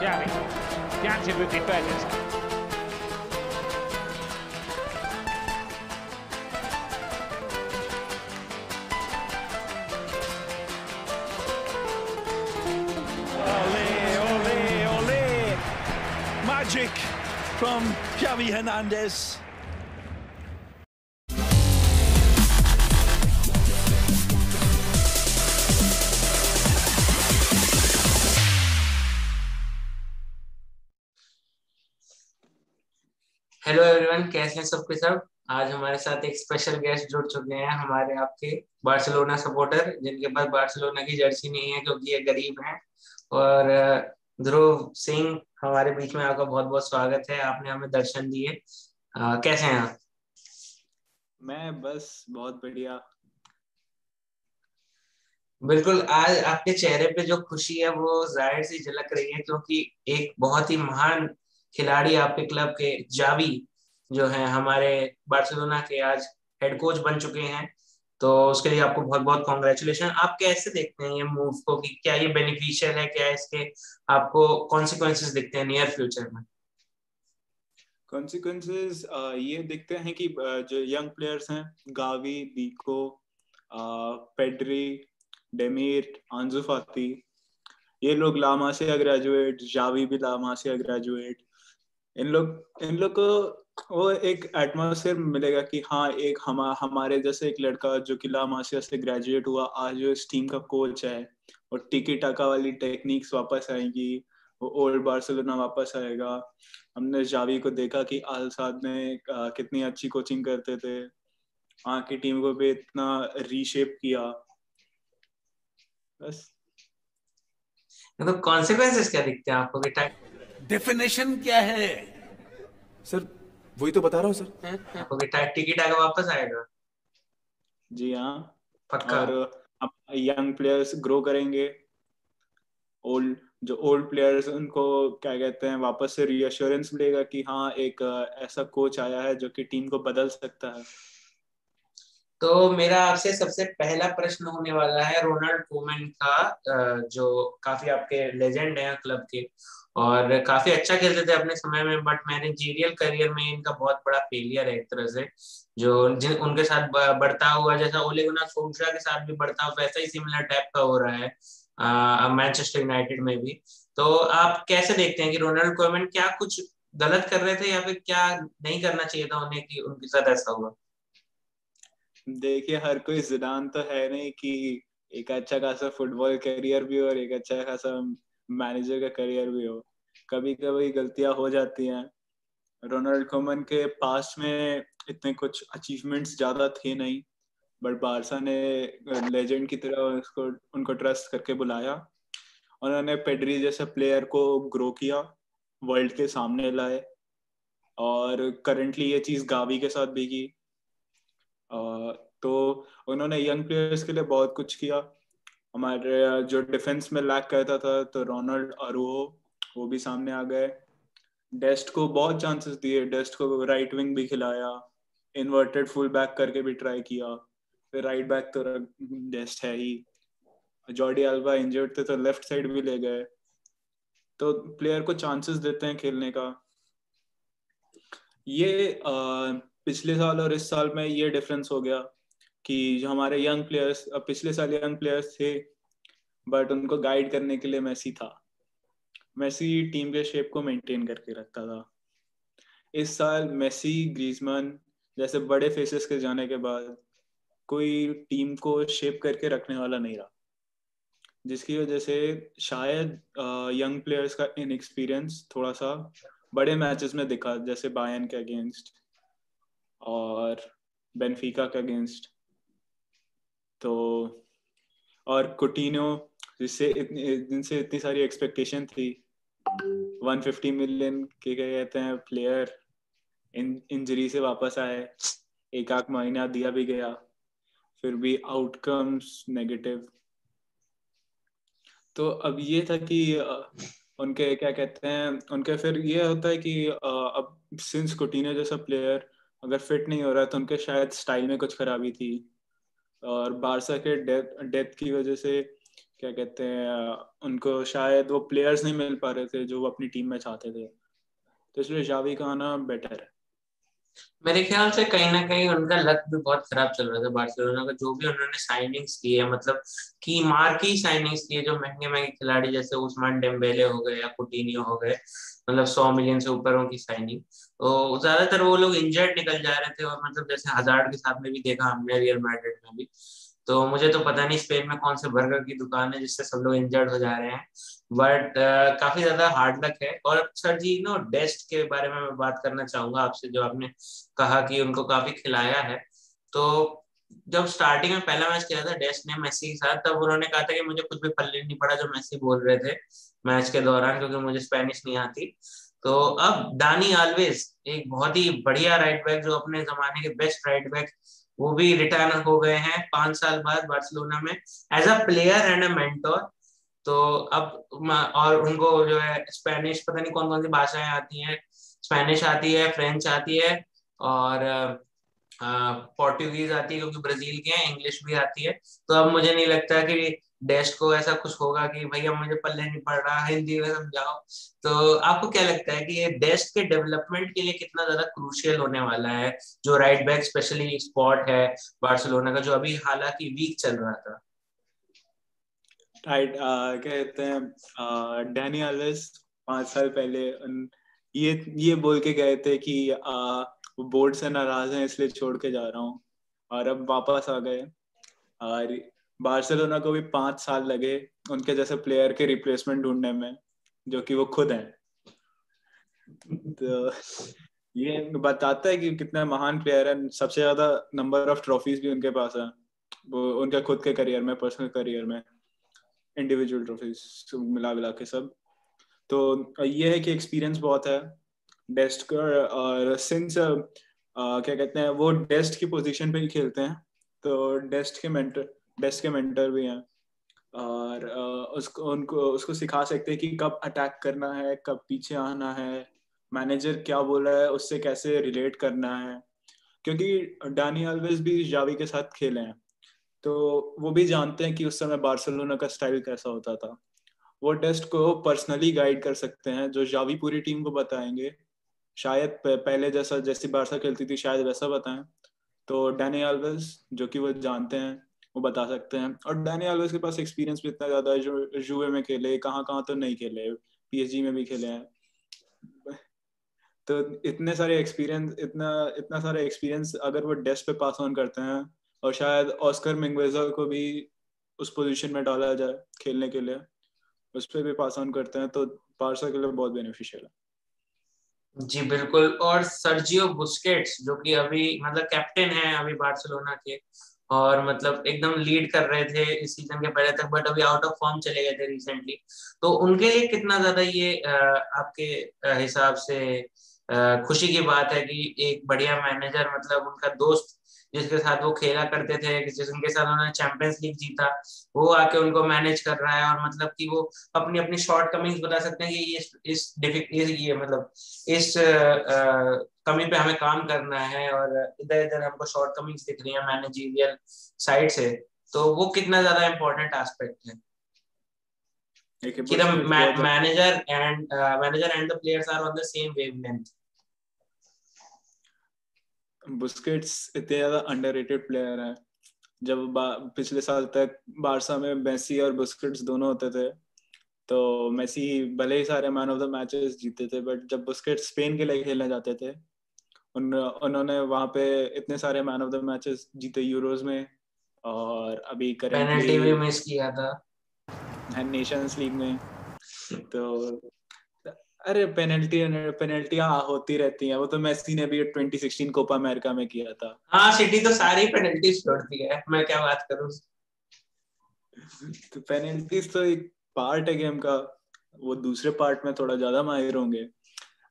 Xavi. Jansen with defenders. Ole, ole, ole. Magic from Javi Hernandez. कैसे हैं सबके सब? आज हमारे साथ एक स्पेशल गेस्ट जुड़ चुके हैं हमारे आपके बार्सिलोना सपोर्टर जिनके पास बार्सिलोना की जर्सी नहीं है क्योंकि ये गरीब हैं। और ध्रुव सिंह हमारे बीच में आपका बहुत बहुत स्वागत है। आपने हमें दर्शन दिए। कैसे हैं आप? मैं बस बहुत बढ़िया। बिल्कुल आज आपके चेहरे पे जो खुशी है वो ज़ाहिर सी झलक रही है क्योंकि एक बहुत ही महान खिलाड़ी आपके क्लब के जावी जो है हमारे बार्सिलोना के आज हेड कोच बन चुके हैं। तो उसके लिए आपको बहुत बहुत कॉन्ग्रेचुलेशन आप कैसे देखते हैं ये मूव को कि क्या ये बेनिफिशियल है? क्या इसके आपको कॉन्सिक्वेंसेस दिखते हैं नियर फ्यूचर में? कॉन्सिक्वेंसेस ये दिखते हैं कि जो यंग प्लेयर्स हैं, गावी, बीको पेड्री, डेमीर, आंजू फाती, ये लोग लामासिया ग्रेजुएट जावी भी लामासिया ग्रेजुएट इन लोग इन लोग को वो एक एटमोसफेयर मिलेगा कि हाँ एक हम हमारे जैसे एक लड़का जो कि लामासिया से ग्रेजुएट हुआ आज जो इस टीम का कोच है और टिकी टाका वाली टेक्निक्स वापस आएँगी वो ओल्ड बार्सिलोना वापस आएगा। हमने जावी को देखा कि आल साद में अ, कितनी अच्छी कोचिंग करते थे। वहाँ की टीम को भी इतना रीशेप किया। बस। मतलब कॉन्सिक्वेंसेस क्या दिखते हैं आपको कि डेफिनेशन क्या है? सर वही तो बता रहा हूँ सर। आपको कि टिकट आगे वापस आएगा। जी हाँ। पक्का? और अब यंग प्लेयर्स ग्रो करेंगे। ओल्ड जो ओल्ड प्लेयर्स उनको क्या कहते हैं वापस से रीअश्योरेंस मिलेगा कि हाँ एक ऐसा कोच आया है जो कि टीम को बदल सकता है। तो मेरा आपसे सबसे पहला प्रश्न होने वाला है रोनाल्ड कोमन का जो काफ़ी आपके लेजेंड हैं क्लब के और काफ़ी अच्छा खेलते थे अपने समय में बट मैनेजरियल करियर में इनका बहुत बड़ा फेलियर है एक तरह से, जो जिन, उनके साथ बढ़ता हुआ जैसा ओले गुनार सोल्शा के साथ भी बढ़ता हुआ, वैसा ही सिमिलर टाइप का हो रहा है मैनचेस्टर यूनाइटेड में भी। तो आप कैसे देखते हैं कि रोनाल्ड कोमन क्या कुछ गलत कर रहे थे या फिर क्या नहीं करना चाहिए था उन्हें कि उनके साथ ऐसा हुआ? देखिए, हर कोई जिदान तो है नहीं कि एक अच्छा खासा फुटबॉल करियर भी हो और एक अच्छा खासा मैनेजर का करियर भी हो। कभी कभी गलतियाँ हो जाती हैं। रोनाल्ड कोमन के पास में इतने कुछ अचीवमेंट्स ज़्यादा थे नहीं बट बारसा ने लेजेंड की तरह उसको, उनको ट्रस्ट करके बुलाया। उन्होंने पेडरी जैसे प्लेयर को ग्रो किया वर्ल्ड के सामने लाए और करंटली ये चीज़ गावी के साथ भी की। तो उन्होंने यंग प्लेयर्स के लिए बहुत कुछ किया। हमारे जो डिफेंस में लैक करता था तो रोनाल्ड अरूहो, वो भी सामने आ गए। डेस्ट को बहुत चांसेस दिए। डेस्ट को राइट विंग भी खिलाया। इन्वर्टेड फुल बैक करके भी ट्राई किया। फिर राइट बैक तो डेस्ट है ही। जॉर्डी अल्बा इंजर्ड थे तो लेफ़्ट साइड भी ले गए। तो प्लेयर को चांसेस देते हैं खेलने का। ये पिछले साल और इस साल में ये डिफरेंस हो गया कि जो हमारे यंग प्लेयर्स पिछले साल यंग प्लेयर्स थे बट उनको गाइड करने के लिए मैसी था। मैसी टीम के शेप को मेंटेन करके रखता था। इस साल मेसी ग्रीजमन जैसे बड़े फेसेस के जाने के बाद कोई टीम को शेप करके रखने वाला नहीं रहा। जिसकी वजह से शायद यंग प्लेयर्स का इनएक्सपीरियंस थोड़ा सा बड़े मैचेस में दिखा, जैसे बायन के अगेंस्ट और बेनफिका के अगेंस्ट तो और कुटिनो जिससे जिनसे इतनी सारी एक्सपेक्टेशन थी 150 मिलियन के क्या कहते हैं प्लेयर इन इंजरी से वापस आए, एक आध महीना दिया भी गया, फिर भी आउटकम्स नेगेटिव तो अब ये था कि उनके क्या कहते हैं, उनके फिर ये होता है कि अब सिंस कुटिनो जैसा प्लेयर अगर फिट नहीं हो रहा है तो उनके शायद स्टाइल में कुछ खराबी थी। और बारसा के डेथ डेथ की वजह से, क्या कहते हैं उनको शायद वो प्लेयर्स नहीं मिल पा रहे थे जो वो अपनी टीम में चाहते थे। तो इसलिए जावी का आना बेटर है। मेरे ख्याल से कहीं ना कहीं उनका लक भी बहुत खराब चल रहा था बार्सिलोना का, जो भी उन्होंने साइनिंग्स की है मतलब की साइनिंग्स की है जो महँगे महँगे खिलाड़ी जैसे उस्मान डेम्बेले हो गए या कुटिनियो हो गए मतलब सौ मिलियन से ऊपर की साइनिंग तो ज़्यादातर वो लोग इंजर्ड निकल जा रहे थे और मतलब जैसे हज़ार के साथ में भी देखा हमने रियल मैड्रिड में भी। तो मुझे तो पता नहीं स्पेन में कौन से बर्गर की दुकान है जिससे सब लोग इंजर्ड हो जा रहे हैं। बट uh, काफ़ी ज़्यादा हार्ड लक है। और सर जी नो डेस्ट के बारे में मैं बात करना चाहूँगा आपसे जो आपने कहा कि उनको काफ़ी खिलाया है। तो जब स्टार्टिंग में पहला मैच किया था डेस्ट ने मेसी के साथ तब उन्होंने कहा था कि मुझे कुछ भी पल्ले नहीं पड़ा जो मेसी बोल रहे थे मैच के दौरान क्योंकि मुझे स्पेनिश नहीं आती। तो अब दानी आलवेज एक बहुत ही बढ़िया राइट बैक जो अपने जमाने के बेस्ट राइट बैक वो भी रिटायर हो गए हैं। पाँच साल बाद बार्सिलोना में as a player and a mentor तो अब और उनको जो है स्पेनिश पता नहीं कौन कौन सी भाषाएँ आती हैं। स्पेनिश आती है फ्रेंच आती है और पोर्टुगीज आती है क्योंकि ब्राज़ील के हैं इंग्लिश भी आती है। तो अब मुझे नहीं लगता कि डेस्ट को ऐसा कुछ होगा कि भैया मुझे पल्ले नहीं पड़ रहा, हिंदी में समझाओ। तो आपको क्या लगता है कि ये डेस्ट के डेवलपमेंट के लिए कितना ज़्यादा क्रूशियल होने वाला है? जो राइट बैक स्पेशली स्पॉट है बार्सिलोना का, जो अभी हालाँकि वीक चल रहा था। कहते हैं डैनी एल्वेस पाँच साल पहले ये ये बोल के गए थे कि बोर्ड से नाराज़ हैं, इसलिए छोड़ के जा रहा हूँ। और अब वापस आ गए। और बार्सिलोना को भी पाँच साल लगे उनके जैसे प्लेयर के रिप्लेसमेंट ढूँढने में, जो कि वो खुद हैं। तो ये बताता है कि कितना महान प्लेयर है। सबसे ज़्यादा नंबर ऑफ़ ट्रॉफीज भी उनके पास है। वो, उनके खुद के करियर में पर्सनल करियर में। इंडिविजुअल ट्रॉफीज मिला मिला के सब। तो ये है कि एक्सपीरियंस बहुत है। डेस्ट का, और सिंस क्या कहते हैं, वो डेस्ट की पोजीशन पे ही खेलते हैं तो डेस्ट के मेंटर डेस्ट के मेंटर भी हैं। और उसको, उनको, उसको सिखा सकते हैं कि कब अटैक करना है, कब पीछे आना है मैनेजर क्या बोल रहा है, उससे कैसे रिलेट करना है। क्योंकि डानी अलवेज भी जावी के साथ खेले हैं। तो वो भी जानते हैं कि उस समय बार्सिलोना का स्टाइल कैसा होता था। वो टेस्ट को पर्सनली गाइड कर सकते हैं, जो जावी पूरी टीम को बताएँगे। शायद पहले जैसा, जैसी बारसा खेलती थी, शायद वैसा बताएँ। तो डैनी आल्वेज जो कि वो जानते हैं, वो बता सकते हैं। और डैनी आल्वेज के पास एक्सपीरियंस भी इतना ज़्यादा है, जो जुए में खेले कहाँ कहाँ तो नहीं खेले, पीएसजी में भी खेले हैं। तो इतने सारे एक्सपीरियंस, इतना इतना सारा एक्सपीरियंस अगर वो डेस्ट पे पास ऑन करते हैं और शायद ऑस्कर मिंगवेजा को भी उस पोजीशन में डाला जाए खेलने के लिए। उस पर भी पास ऑन करते हैं तो बारसा के लिए बहुत बेनिफिशियल है। जी, बिल्कुल। और सर्जियो बुस्केट्स जो कि अभी मतलब कैप्टन है अभी बार्सिलोना के, और मतलब एकदम लीड कर रहे थे इस सीज़न के पहले तक बट अभी आउट ऑफ़ फॉर्म चले गए थे रिसेंटली तो उनके लिए कितना ज़्यादा ये आपके हिसाब से खुशी की बात है कि एक बढ़िया मैनेजर मतलब उनका दोस्त जिसके साथ वो खेला करते थे जिनके साथ उन्होंने चैंपियंस लीग जीता वो आके उनको मैनेज कर रहा है और मतलब कि वो अपनी अपनी शॉर्ट कमिंग्स बता सकते हैं कि ये इस इस ये मतलब इस आ, कमी पे हमें काम करना है और इधर इधर हमको शॉर्ट कमिंग्स दिख रही है मैनेजरियल साइड से तो वो कितना ज़्यादा इम्पोर्टेंट एस्पेक्ट है। कि the manager and manager and the players are on the same wavelength Busquets इतने ज़्यादा अंडररेटेड प्लेयर है। जब पिछले साल तक बारसा में मेसी और बुस्केट्स दोनों होते थे तो मेसी भले ही सारे मैन ऑफ़ द मैचेस जीते थे बट जब बुस्केट स्पेन के लिए खेलने जाते थे उन उन्होंने वहाँ पे इतने सारे मैन ऑफ़ द मैचेस जीते यूरोज में और अभी पेनल्टी भी मिस किया था। नेशंस लीग में। तो अरे पेनल्टी पेनल्टियाँ होती रहती हैं। वो तो मेसी ने भी 2016 कोपा अमेरिका में किया था। हाँ सिटी तो सारी पेनल्टी छोड़ती है। मैं क्या बात करूँ? तो पेनल्टीज तो एक पार्ट है गेम का वो दूसरे पार्ट में थोड़ा ज़्यादा माहिर होंगे।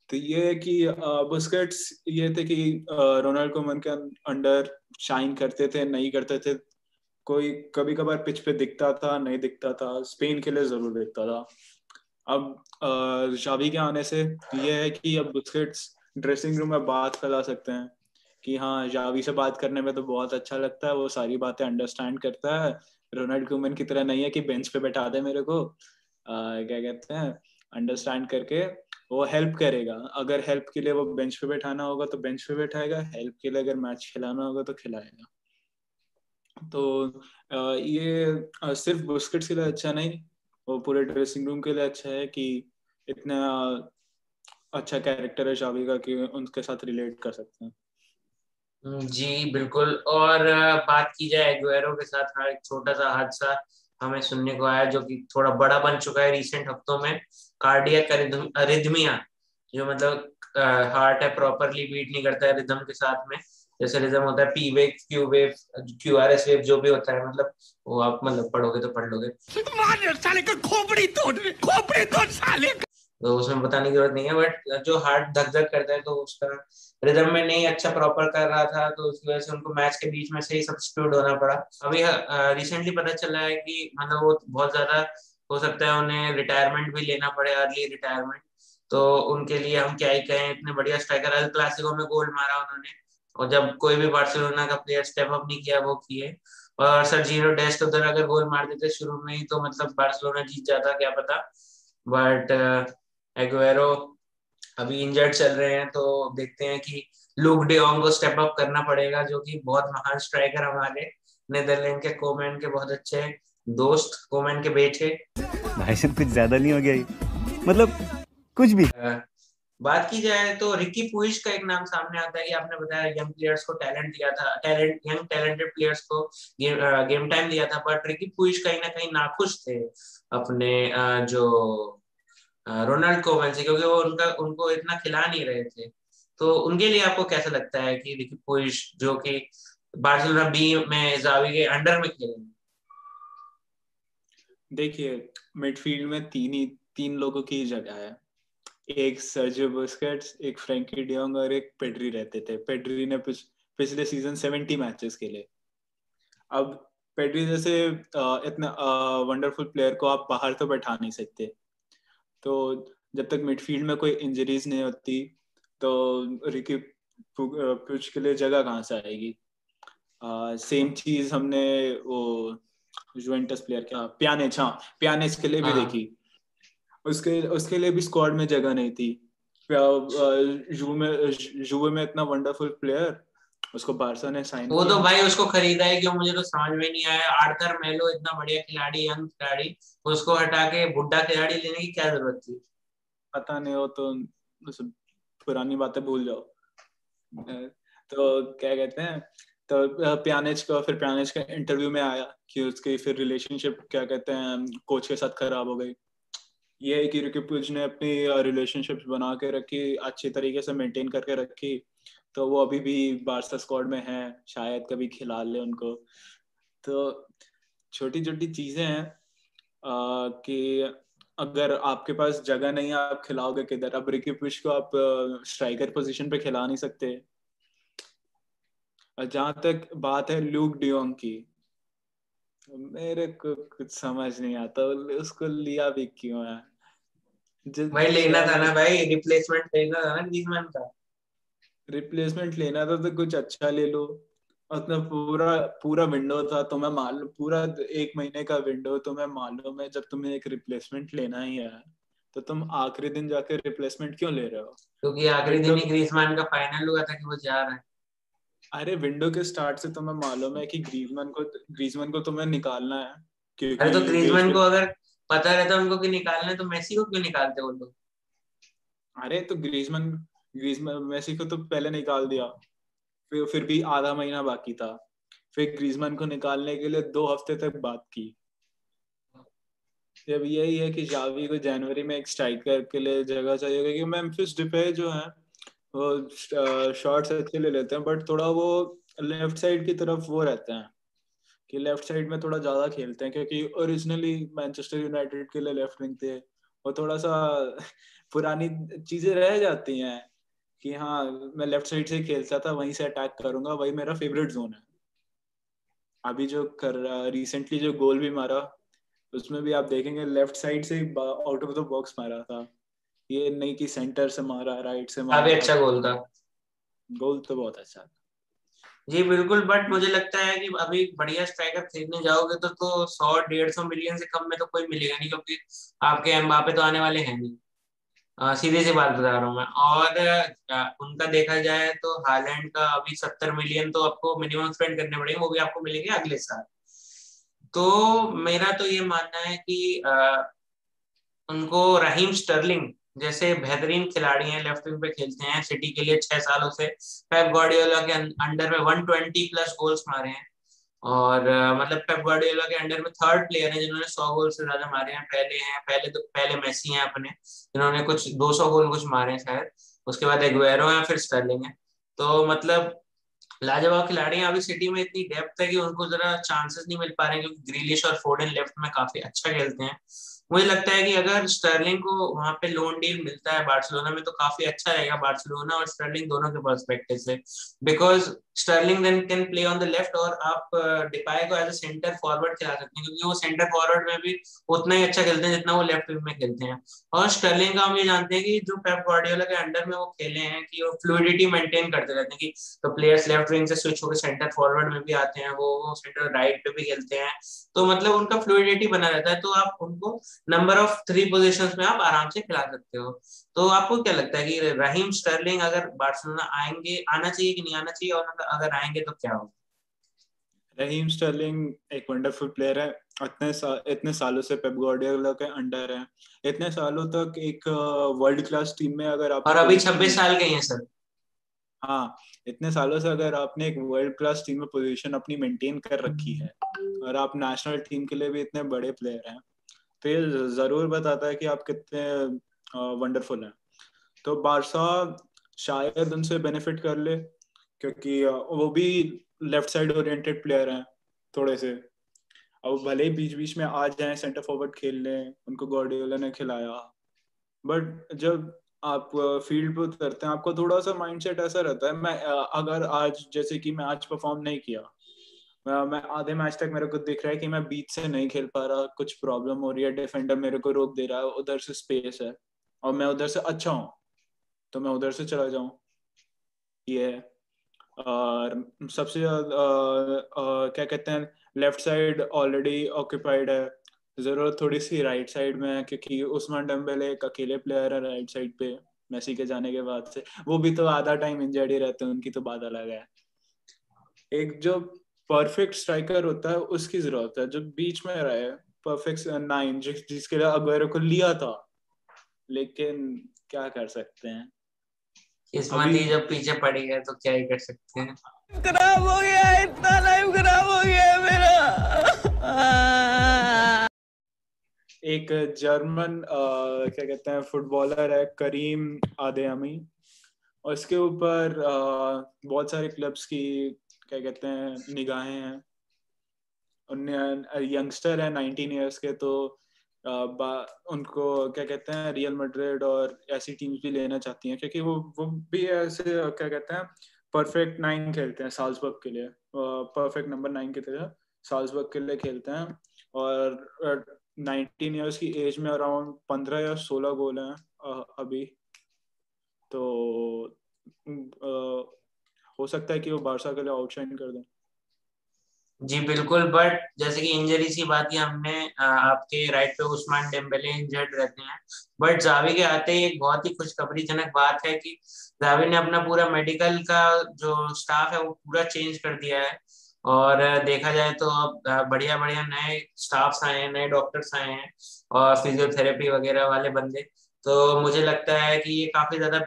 तो ये है कि बुस्केट्स ये थे कि रोनाल्ड कोमन के अंडर शाइन करते थे नहीं करते थे। कोई कभी कभार पिच पे दिखता था नहीं दिखता था। स्पेन के लिए ज़रूर दिखता था। अब शाबी के आने से ये है कि अब बुस्केट्स ड्रेसिंग रूम में बात फैला सकते हैं कि हाँ जावी से बात करने में तो बहुत अच्छा लगता है वो सारी बातें अंडरस्टैंड करता है। रोनाल्ड कुमन की तरह नहीं है कि बेंच पे बैठा दे मेरे को। आ, क्या कहते हैं अंडरस्टैंड करके वो हेल्प करेगा। अगर हेल्प के लिए वो बेंच पे बैठाना होगा तो बेंच पे बैठाएगा हेल्प के लिए अगर मैच खिलाना होगा तो खिलाएगा। तो ये सिर्फ़ बुस्केट्स के लिए अच्छा नहीं वो पूरे ड्रेसिंग रूम के लिए अच्छा है कि इतना अच्छा कैरेक्टर है शावी का कि उनके साथ रिलेट कर सकते हैं। हम्म, जी बिल्कुल। और बात की जाए एग्वेरो के साथ एक छोटा सा हादसा हमें सुनने को आया जो कि थोड़ा बड़ा बन चुका है रिसेंट हफ्तों में। कार्डियक अरिदमिया जो मतलब हार्ट है प्रॉपरली बीट नहीं करता है रिदम के साथ में। जैसे रिदम होता है P wave Q wave Q R S wave जो भी होता है मतलब वो आप मतलब पढ़ोगे तो पढ़ लोगे। साले का खोपड़ी तोड़ खोपड़ी तोड़ साले तो उसमें बताने की ज़रूरत नहीं है बट जो हार्ट धक धक करता है तो उसका रिदम में नहीं अच्छा प्रॉपर कर रहा था तो उसकी वजह से उनको मैच के बीच में से ही सब्सिट्यूट होना पड़ा। अभी रिसेंटली पता चला है कि मतलब वो बहुत ज़्यादा हो सकता है उन्हें रिटायरमेंट भी लेना पड़े अर्ली रिटायरमेंट तो उनके लिए हम क्या ही कहें इतने बढ़िया स्ट्राइकर अल क्लासिको में गोल मारा उन्होंने। और जब कोई भी बार्सिलोना का प्लेयर स्टेप अप नहीं किया वो किए। और सर ज़ीरो डेस्ट उधर अगर गोल मार देते शुरू में ही तो मतलब बार्सिलोना जीत जाता क्या पता। बट एगुएरो अभी इंजर्ड चल रहे हैं तो देखते हैं कि लुक डेोंग को स्टेप अप करना पड़ेगा जो कि बहुत महान स्ट्राइकर हमारे नेदरलैंड के कोमैन के बहुत अच्छे दोस्त कोमैन के बेटे। भाई कुछ ज़्यादा नहीं हो गया मतलब कुछ भी। बात की जाए तो रिकी पुइश का एक नाम सामने आता है कि आपने बताया यंग प्लेयर्स को टैलेंट दिया था टैलेंट यंग टैलेंटेड प्लेयर्स को गेम गेम टाइम दिया था बट रिकी पुइश कहीं ना कहीं नाखुश थे अपने जो रोनाल्ड कोमन से, क्योंकि वो उनका, उनको इतना खिला नहीं रहे थे। तो उनके लिए आपको कैसा लगता है कि रिकी पुइश जो कि बार्सिलोना बी में, जावी के अंडर में खेलेंगे देखिए, मिडफील्ड में तीन ही, तीन लोगों की जगह है। एक सर्जियो बुस्केट्स एक फ्रेंकी डियोंग और एक पेड्री रहते थे। पेड्री ने पिछ, पिछले सीज़न 70 मैचेस खेले। अब पेड्री जैसे इतना वंडरफुल प्लेयर को आप बाहर तो बैठा नहीं सकते। तो जब तक मिडफील्ड में कोई इंजरीज नहीं होती तो रिकी पुच के लिए जगह कहाँ से आएगी? सेम चीज़ हमने वो जुवेंटस प्लेयर क्या प्यानेच हाँ प्यानेच के लिए भी हाँ। देखी। उसके उसके लिए भी स्क्वाड में जगह नहीं थी। जुवे में जुवे में इतना वंडरफुल प्लेयर उसको बारसा ने साइन वो तो भाई उसको खरीदा है क्यों मुझे तो समझ में नहीं आया। आर्थर मेलो इतना बढ़िया खिलाड़ी यंग खिलाड़ी उसको हटा के बुढ़ा खिलाड़ी लेने की क्या ज़रूरत थी? पता नहीं हो तो पुरानी बातें भूल जाओ। तो क्या कहते हैं तो प्यानेज का फिर प्यानेज का इंटरव्यू में आया कि उसकी फिर रिलेशनशिप क्या कहते हैं कोच के साथ खराब हो गई। ये है कि रिकी ने अपनी रिलेशनशिप बना के रखी, अच्छी तरीके से मेंटेन करके रखी। तो वो अभी भी बारसा स्क्वाड में है, शायद कभी खिला ले उनको। तो छोटी छोटी चीज़ें हैं कि अगर आपके पास जगह नहीं है, आप खिलाओगे किधर? अब रिकी को आप स्ट्राइकर पोजीशन पे खिला नहीं सकते। जहाँ तक बात है लूक डियोंग की मेरे को कुछ समझ नहीं आता उसको लिया भी क्यों है? भाई लेना था ना भाई रिप्लेसमेंट लेना था ना ग्रीजमैन का। रिप्लेसमेंट लेना था तो कुछ अच्छा ले लो। अपना पूरा पूरा विंडो था तुम्हें मालूम पूरा एक महीने का विंडो तुम्हें मालूम है जब तुम्हें एक रिप्लेसमेंट लेना ही है तो तुम आखिरी दिन जाकर रिप्लेसमेंट क्यों ले रहे हो? क्योंकि आखिरी दिन ही ग्रीजमैन का फाइनल हुआ था कि वो जा रहा है। अरे विंडो के स्टार्ट से तुम्हें मालूम है कि ग्रीजमैन को ग्रीजमैन को तुम्हें निकालना है क्योंकि अरे तो ग्रीजमैन को अगर पता रहता उनको कि निकालना है तो मेसी को क्यों निकालते वो लोग? अरे तो ग्रीजमैन ग्रीजमैन मेसी को तो पहले निकाल दिया फिर फिर भी आधा महीना बाकी था। फिर ग्रीजमैन को निकालने के लिए दो हफ़्ते तक बात की। जब यही है कि जावी को जनवरी में एक स्ट्राइकर के लिए जगह चाहिए क्योंकि मेम्फिस डिपे जो है वो शॉट्स अच्छे ले लेते हैं, बट थोड़ा वो लेफ़्ट साइड की तरफ़ वो रहते हैं, कि लेफ़्ट साइड में थोड़ा ज़्यादा खेलते हैं, क्योंकि ओरिजिनली मैनचेस्टर यूनाइटेड के लिए लेफ़्ट विंग थे, वो थोड़ा सा पुरानी चीज़ें रह जाती हैं, कि हाँ मैं लेफ़्ट साइड से खेलता था, वहीं से अटैक करूँगा, वही मेरा फेवरेट जोन है। अभी जो कर रिसेंटली जो गोल भी मारा, उसमें भी आप देखेंगे लेफ़्ट साइड से आउट ऑफ़ द बॉक्स मारा था। ये नहीं कि सेंटर से मारा राइट से मारा। अभी अच्छा गोल था। गोल तो बहुत अच्छा था। जी बिल्कुल बट मुझे लगता है कि अभी बढ़िया स्ट्राइकर खरीदने जाओगे तो तो सौ डेढ़ सौ मिलियन से कम में तो कोई मिलेगा नहीं क्योंकि आपके एम्बापे तो आने वाले हैं नहीं। सीधे सी बात बता रहा हूँ मैं। और आ, उनका देखा जाए तो हालैंड का अभी सत्तर मिलियन तो आपको मिनिमम स्पेंड करने पड़ेंगे वो भी आपको मिलेंगे अगले साल। तो मेरा तो ये मानना है कि आ, उनको रहीम स्टर्लिंग जैसे बेहतरीन खिलाड़ी हैं लेफ़्ट विंग पे खेलते हैं सिटी के लिए छह सालों से। पेप गार्डियोला के अंडर में 120 प्लस गोल्स मारे हैं। और मतलब पेप गार्डियोला के अंडर में थर्ड प्लेयर है, जिन्होंने 100 गोल से ज़्यादा मारे हैं। पहले हैं, पहले तो पहले मेसी हैं अपने, जिन्होंने कुछ 200 गोल कुछ मारे हैं शायद। उसके बाद एग्वेरो है, फिर स्टर्लिंग है। तो मतलब लाजवाब खिलाड़ी हैं। अभी सिटी में इतनी डेप्थ है कि उनको जरा चांसेस नहीं मिल पा रहे हैं, क्योंकि ग्रीलिश और फोर्डन लेफ़्ट में काफ़ी अच्छा खेलते हैं। मुझे लगता है कि अगर स्टर्लिंग को वहाँ पे लोन डील मिलता है बार्सिलोना में तो काफ़ी अच्छा रहेगा बार्सिलोना और स्टर्लिंग दोनों के परस्पेक्टिव से। Because Sterling then can play on the left और आप डिपाई uh, को एज अ सेंटर फॉरवर्ड खिला सकते हैं क्योंकि वो सेंटर फॉरवर्ड में भी उतना ही अच्छा खेलते हैं जितना वो लेफ़्ट विंग में खेलते हैं। और स्टर्लिंग का हम ये जानते हैं कि जो पेप गार्डियोला के अंडर में वो खेले हैं कि वो फ्लूडिटी मेंटेन करते रहते हैं कि तो प्लेयर्स लेफ़्ट विंग से स्विच होकर सेंटर फॉरवर्ड में भी आते हैं वो सेंटर राइट पे भी खेलते हैं। तो मतलब उनका फ्लूडिटी बना रहता है तो आप उनको नंबर ऑफ़ थ्री पोजिशन में आप आराम से खिला सकते हो। तो आपको क्या लगता है कि रहीम स्टर्लिंग अगर बार्सिलोना आएँगे आना चाहिए कि नहीं आना चाहिए? और अगर आएँगे तो क्या होगा? रहीम स्टर्लिंग एक वंडरफुल प्लेयर है। इतने सा, इतने सालों से पेप गार्डियोला के अंडर है। इतने सालों तक एक वर्ल्ड क्लास टीम में अगर आप और अभी 26 साल के हैं सर। हाँ इतने सालों से अगर आपने एक वर्ल्ड क्लास टीम में पोजीशन अपनी मेंटेन कर रखी है और आप नेशनल टीम के लिए भी इतने बड़े प्लेयर हैं तो ये ज़रूर बताता है कि आप कितने वंडरफुल हैं। तो बारसा शायद उनसे बेनिफिट कर ले, क्योंकि वो भी लेफ़्ट साइड ओरिएंटेड प्लेयर हैं थोड़े से। अब भले ही बीच बीच में आ जाए सेंटर फॉरवर्ड खेल लें, उनको गॉर्डियोला ने खिलाया। बट जब आप फ़ील्ड पे उतरते हैं, आपको थोड़ा सा माइंडसेट ऐसा रहता है, मैं अगर आज, जैसे कि मैं आज परफॉर्म नहीं किया मैं आधे मैच तक मेरे को दिख रहा है कि मैं बीच से नहीं खेल पा रहा, कुछ प्रॉब्लम हो रही है डिफेंडर मेरे को रोक दे रहा है, उधर से स्पेस है। और मैं उधर से अच्छा हूँ। तो मैं उधर से चला जाऊँ। ये है और सबसे ज़्यादा क्या कहते हैं लेफ़्ट साइड ऑलरेडी ऑक्यूपाइड है। ज़रूरत थोड़ी सी राइट साइड में है, क्योंकि उस्मान डम्बेले एक अकेले प्लेयर है राइट साइड पे, मेसी के जाने के बाद से। वो भी तो आधा टाइम इंजर्ड ही रहते हैं, उनकी तो बात अलग है। एक जो परफेक्ट स्ट्राइकर होता है, उसकी ज़रूरत है। जो बीच में रहे परफेक्ट नाइन जिस, जिसके लिए अगवेरो को लिया था लेकिन क्या कर सकते हैं? किस्मत ही जब पीछे पड़ी है तो क्या ही कर सकते हैं? खराब हो गया इतना लाइफ खराब हो गया मेरा। एक जर्मन क्या कहते हैं फुटबॉलर है करीम आदेमी और इसके ऊपर बहुत सारे क्लब्स की क्या कहते हैं निगाहें हैं। यंगस्टर है 19 इयर्स के तो उनको क्या कहते हैं रियल मड्रिड और ऐसी टीम्स भी लेना चाहती हैं क्योंकि वो वो भी ऐसे क्या कहते हैं परफेक्ट नाइन खेलते हैं साल्सबर्ग के लिए। परफेक्ट नंबर नाइन की तरह साल्सबर्ग के लिए खेलते हैं और नाइनटीन ईयर्स की एज में अराउंड पंद्रह या सोलह गोल हैं अभी। तो आ, हो सकता है कि वो बारसा के लिए आउटशाइन कर दें। जी, बिल्कुल बट जैसे कि इंजरी की बात की हमने आपके राइट पे उस्मान डेम्बेले इंजर्ड रहते हैं। बट जावी के आते ही एक बहुत ही खुशखबरीजनक बात है कि जावी ने अपना पूरा मेडिकल का जो स्टाफ है वो पूरा चेंज कर दिया है। और देखा जाए तो अब बढ़िया बढ़िया नए स्टाफ्स आए हैं, नए डॉक्टर्स आए हैं और फिजियोथेरेपी वगैरह वाले बंदे। तो मुझे लगता है कि ये काफ़ी ज़्यादा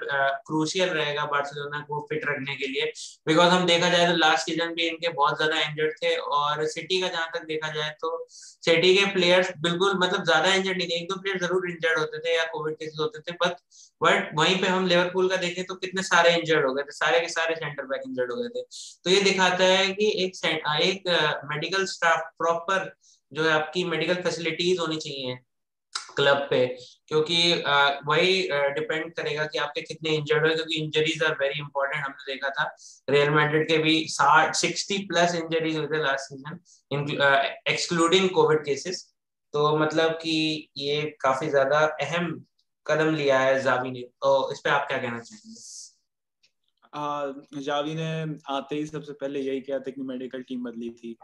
क्रूशियल रहेगा बार्सिलोना को फिट रखने के लिए। बिकॉज़ हम देखा जाए तो लास्ट सीज़न भी इनके बहुत ज़्यादा इंजर्ड थे और सिटी का जहाँ तक देखा जाए तो सिटी के प्लेयर्स बिल्कुल मतलब ज़्यादा इंजर्ड नहीं थे। एक दो तो प्लेयर ज़रूर इंजर्ड होते थे या कोविड केसेस होते थे बट बट वहीं पे हम लिवरपूल का देखें तो कितने सारे इंजर्ड हो गए थे, सारे के सारे सेंटर बैक इंजर्ड हो गए थे। तो ये दिखाता है कि एक एक मेडिकल स्टाफ प्रॉपर जो है आपकी मेडिकल फैसिलिटीज़ होनी चाहिए क्लब पे। क्योंकि वही डिपेंड करेगा कि आपके कितने इंजर्ड हो, क्योंकि इंजरीज आर वेरी इंपॉर्टेंट हमने देखा था। रियल मैड्रिड के भी साठ सिक्सटी प्लस इंजरीज हुए थे last season excluding covid cases तो मतलब कि ये काफ़ी ज़्यादा अहम कदम लिया है जावी ने तो इस पे आप क्या कहना चाहेंगे? जावी ने आते ही सबसे पहले यही किया था कि मेडिकल टीम बदली थी।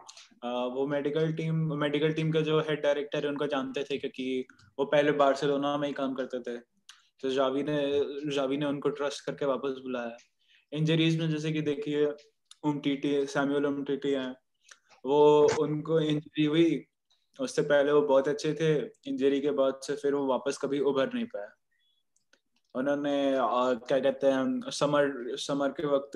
आ, वो मेडिकल टीम मेडिकल टीम का जो हेड डायरेक्टर है उनको जानते थे क्योंकि वो पहले बार्सिलोना में ही काम करते थे। तो जावी ने जावी ने उनको ट्रस्ट करके वापस बुलाया। इंजरीज में जैसे कि देखिए उमटीटी सैमुअल उमटीटी हैं। वो उनको इंजरी हुई उससे पहले वो बहुत अच्छे थे। इंजरी के बाद से फिर वो वापस कभी उभर नहीं पाया। उन्होंने क्या कहते हैं, समर समर के वक्त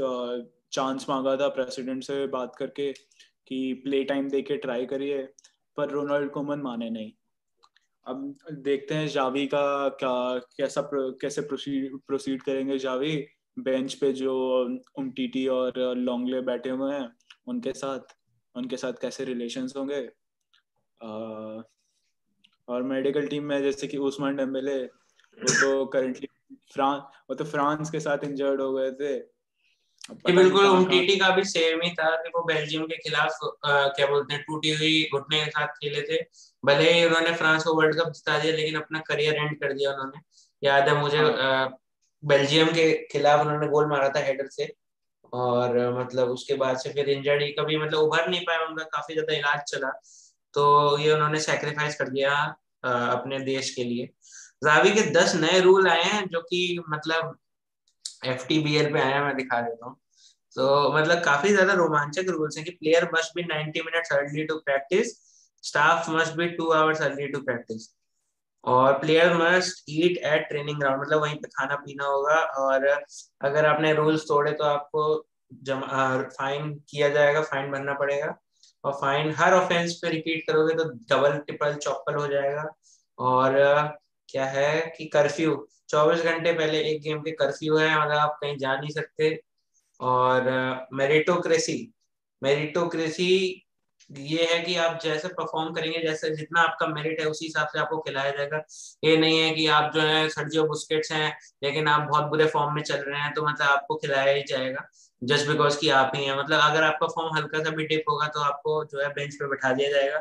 चांस मांगा था प्रेसिडेंट से बात करके कि प्ले टाइम दे के ट्राई करिए, पर रोनाल्ड कोमन माने नहीं। अब देखते हैं जावी का क्या, कैसा कैसे प्रोसीड प्रोसीड करेंगे जावी। बेंच पे जो उमटीटी और लॉन्गले बैठे हुए हैं, उनके साथ उनके साथ कैसे रिलेशंस होंगे? और मेडिकल टीम में जैसे कि उस्मान डेम्बेले वो तो करंटली फ्रांस वो तो फ्रांस के साथ इंजर्ड हो गए थे। ये बिल्कुल उमटीटी का भी सेम ही था कि वो बेल्जियम के खिलाफ क्या बोलते हैं टूटी हुई घुटने के साथ खेले थे। भले ही उन्होंने फ्रांस को वर्ल्ड कप जिता दिया लेकिन अपना करियर एंड कर दिया उन्होंने। याद है मुझे हाँ। बेल्जियम के खिलाफ उन्होंने गोल मारा था हेडर से। और मतलब उसके बाद से फिर इंजर्ड कभी मतलब उभर नहीं पाया उनका काफ़ी ज़्यादा इलाज चला। तो ये उन्होंने सेक्रीफाइस कर दिया अपने देश के लिए। जावी के दस नए रूल आए हैं जो कि मतलब एफ़ पे हैं, मैं दिखा देता हूँ। तो मतलब काफ़ी ज़्यादा रोमांचक रूल्स हैं कि player must be 90 minutes early to practice staff must be two hours early to practice और player must eat at training ground मतलब वहीं पे खाना पीना होगा, और अगर आपने रूल्स तोड़े तो आपको फाइन किया जाएगा फाइन भरना पड़ेगा, और फाइन हर ऑफेंस पे रिपीट करोगे तो डबल ट्रिपल चौपल हो जाएगा, और क्या है कि कर्फ्यू 24 घंटे पहले एक गेम के कर्फ्यू है मतलब आप कहीं जा नहीं सकते। और मेरिटोक्रेसी मेरिटोक्रेसी ये है कि आप जैसे परफॉर्म करेंगे, जैसे जितना आपका मेरिट है, उसी हिसाब से आपको खिलाया जाएगा। ये नहीं है कि आप जो है सर्जियो बुस्केट्स हैं, लेकिन आप बहुत बुरे फॉर्म में चल रहे हैं तो मतलब आपको खिलाया ही जाएगा जस्ट बिकॉज़ की आप ही हैं। मतलब अगर आपका फॉर्म हल्का सा भी डिप होगा तो आपको जो है बेंच पे बैठा दिया जाएगा।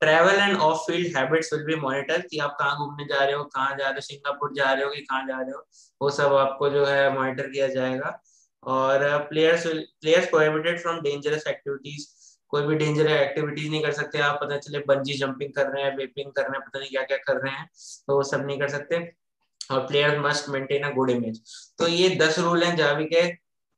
Travel and off field habits will be monitor कि आप कहाँ घूमने जा रहे हो, कहाँ जा रहे हो, सिंगापुर जा रहे हो कि कहाँ जा रहे हो, वो सब आपको जो है मॉनिटर किया जाएगा। और players players prohibited from dangerous activities कोई भी डेंजर एक्टिविटीज़ नहीं कर सकते, आप पता चले बंजी जंपिंग कर रहे हैं वेपिंग कर रहे हैं, पता नहीं क्या क्या कर रहे हैं तो वो सब नहीं कर सकते। और player must maintain a good image तो ये दस रूल हैं जावी के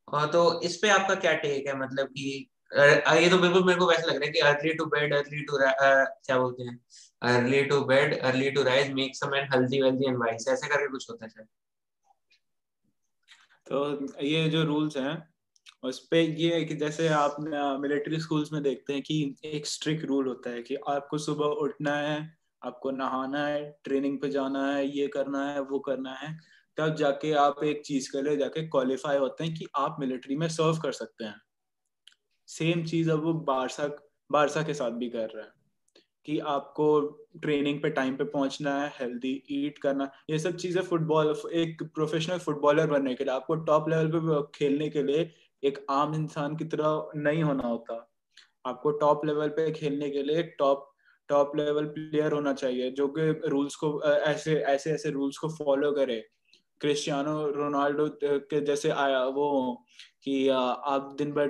और तो इस पे आपका क्या टेक है? मतलब कि ये तो बिल्कुल मेरे को वैसा लग रहा है कि early to bed early to क्या बोलते हैं? Early to bed early to rise make some and healthy wealthy and wise ऐसे करके कुछ होता है तो ये जो रूल्स हैं, उस पे ये है कि जैसे आप मिलिट्री स्कूल्स में देखते हैं कि एक स्ट्रिक्ट रूल होता है कि आपको सुबह उठना है, आपको नहाना है ट्रेनिंग पे जाना है, ये करना है, वो करना है, तब जाके आप एक चीज़ के लिए जाके क्वालिफाई होते हैं कि आप मिलिट्री में सर्व कर सकते हैं। सेम चीज़ अब वो बारसा बारसा के साथ भी कर रहे हैं कि आपको ट्रेनिंग पे टाइम पे पहुँचना है हेल्दी ईट करना ये सब चीज़ें फुटबॉल एक प्रोफेशनल फुटबॉलर बनने के लिए, आपको टॉप लेवल पे खेलने के लिए एक आम इंसान की तरह नहीं होना होता। आपको टॉप लेवल पे खेलने के लिए एक टॉप टॉप लेवल प्लेयर होना चाहिए, जो कि रूल्स को ऐसे ऐसे ऐसे रूल्स को फॉलो करे। क्रिस्टियानो रोनाल्डो के जैसे आया वो कि आप दिन भर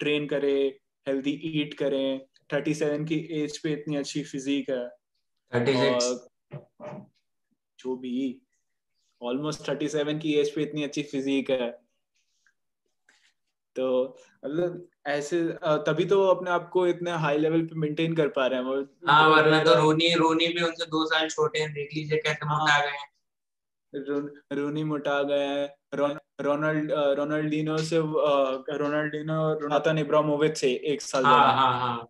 ट्रेन करें हेल्दी ईट करें थर्टी सेवन की एज पे इतनी अच्छी फिजिक है। जो भी ऑलमोस्ट थर्टी सेवन की एज पे इतनी अच्छी फिजिक है। तो मतलब ऐसे तभी तो अपने आप को इतने हाई लेवल पे मेंटेन कर पा रहे हैं वो। हाँ वरना तो रोनी रोनी भी उनसे दो साल छोटे हैं देख लीजिए कैसे हाँ। मोटा गए हैं। रोनी मोटा गए हैं। रोनाल्ड रोनाल्डिनो से रोनाल्डिनो रोनातन इब्राहिमोविच से एक साल हाँ हाँ हाँ।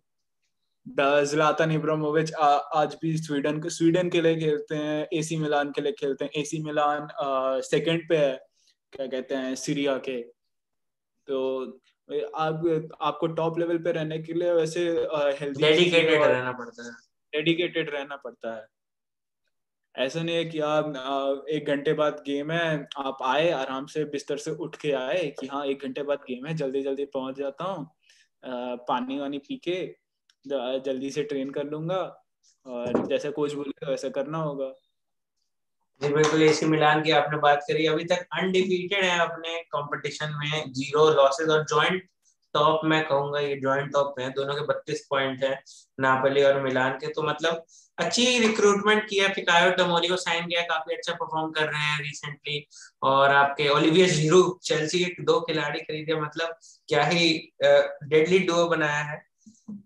जलातन इब्राहिमोविच आज भी स्वीडन के स्वीडन के लिए खेलते हैं एसी मिलान के लिए खेलते हैं। एसी मिलान सेकंड पे है क्या कहते हैं सीरिया के। तो आप आपको टॉप लेवल पे रहने के लिए वैसे हेल्दी डेडिकेटेड रहना पड़ता है। डेडिकेटेड रहना पड़ता है। ऐसा नहीं है कि आप एक घंटे बाद गेम है, आप आए, आराम से बिस्तर से उठ के आए कि हाँ एक घंटे बाद गेम है, जल्दी जल्दी पहुँच जाता हूँ पानी वानी पी के जल्दी से ट्रेन कर लूँगा, और जैसे कोच बोले वैसे करना होगा। जी, बिल्कुल एसी मिलान की आपने बात करी। अभी तक अनडिफीटेड है अपने कंपटीशन में ज़ीरो लॉसेस और जॉइंट टॉप मैं कहूँगा ये जॉइंट टॉप में दोनों के बत्तीस पॉइंट है, नापली और मिलान के। तो मतलब अच्छी रिक्रूटमेंट किया फिकायो टमोली को साइन किया काफ़ी अच्छा परफॉर्म कर रहे हैं रिसेंटली और आपके ओलिवियर ज़ीरो चेल्सी के दो खिलाड़ी खरीदे मतलब क्या ही डेडली डुओ बनाया है।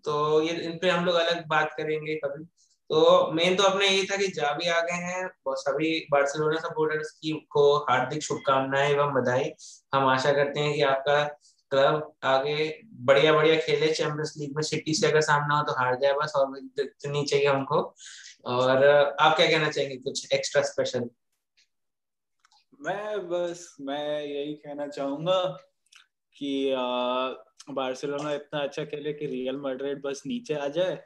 तो ये, इन पे हम लोग अलग बात करेंगे कभी। तो मेन तो अपने ये था कि जावी आ गए हैं और सभी बार्सिलोना सपोर्टर्स की को हार्दिक शुभकामनाएँ एवं बधाई। हम आशा करते हैं कि आपका क्लब आगे बढ़िया बढ़िया खेले चैंपियंस लीग में सिटी से अगर सामना हो तो हार जाए बस और इतनी चाहिए हमको। और आप क्या कहना चाहेंगे कुछ एक्स्ट्रा स्पेशल मैं बस मैं यही कहना चाहूँगा कि बार्सिलोना इतना अच्छा खेले कि रियल मैड्रिड बस नीचे आ जाए।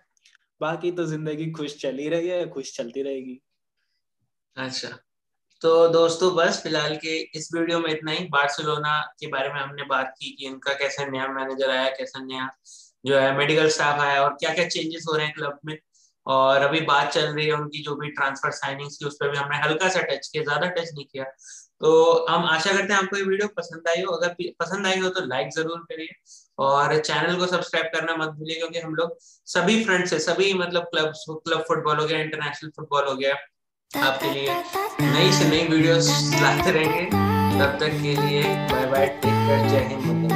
बाकी तो ज़िंदगी खुश चली रही है खुश चलती रहेगी। अच्छा। तो दोस्तों, बस फ़िलहाल के इस वीडियो में इतना ही। बार्सिलोना के बारे में हमने बात की कि इनका कैसा नया मैनेजर आया, कैसा नया जो है मेडिकल स्टाफ आया और क्या क्या चेंजेस हो रहे हैं क्लब में। और अभी बात चल रही है उनकी जो भी ट्रांसफ़र साइनिंग की, उस पर भी हमने हल्का सा टच किया, ज़्यादा टच नहीं किया। तो हम आशा करते हैं आपको ये वीडियो पसंद आई हो। अगर पसंद आई हो तो लाइक ज़रूर करिए और चैनल को सब्सक्राइब करना मत भूलिए, क्योंकि हम लोग सभी फ्रेंड से, सभी मतलब क्लब क्लब फुटबॉल हो गया इंटरनेशनल फुटबॉल हो गया आपके लिए नई से नई वीडियोस लाते रहेंगे। तब तक के लिए बाय बाय टेक केयर जय हिंद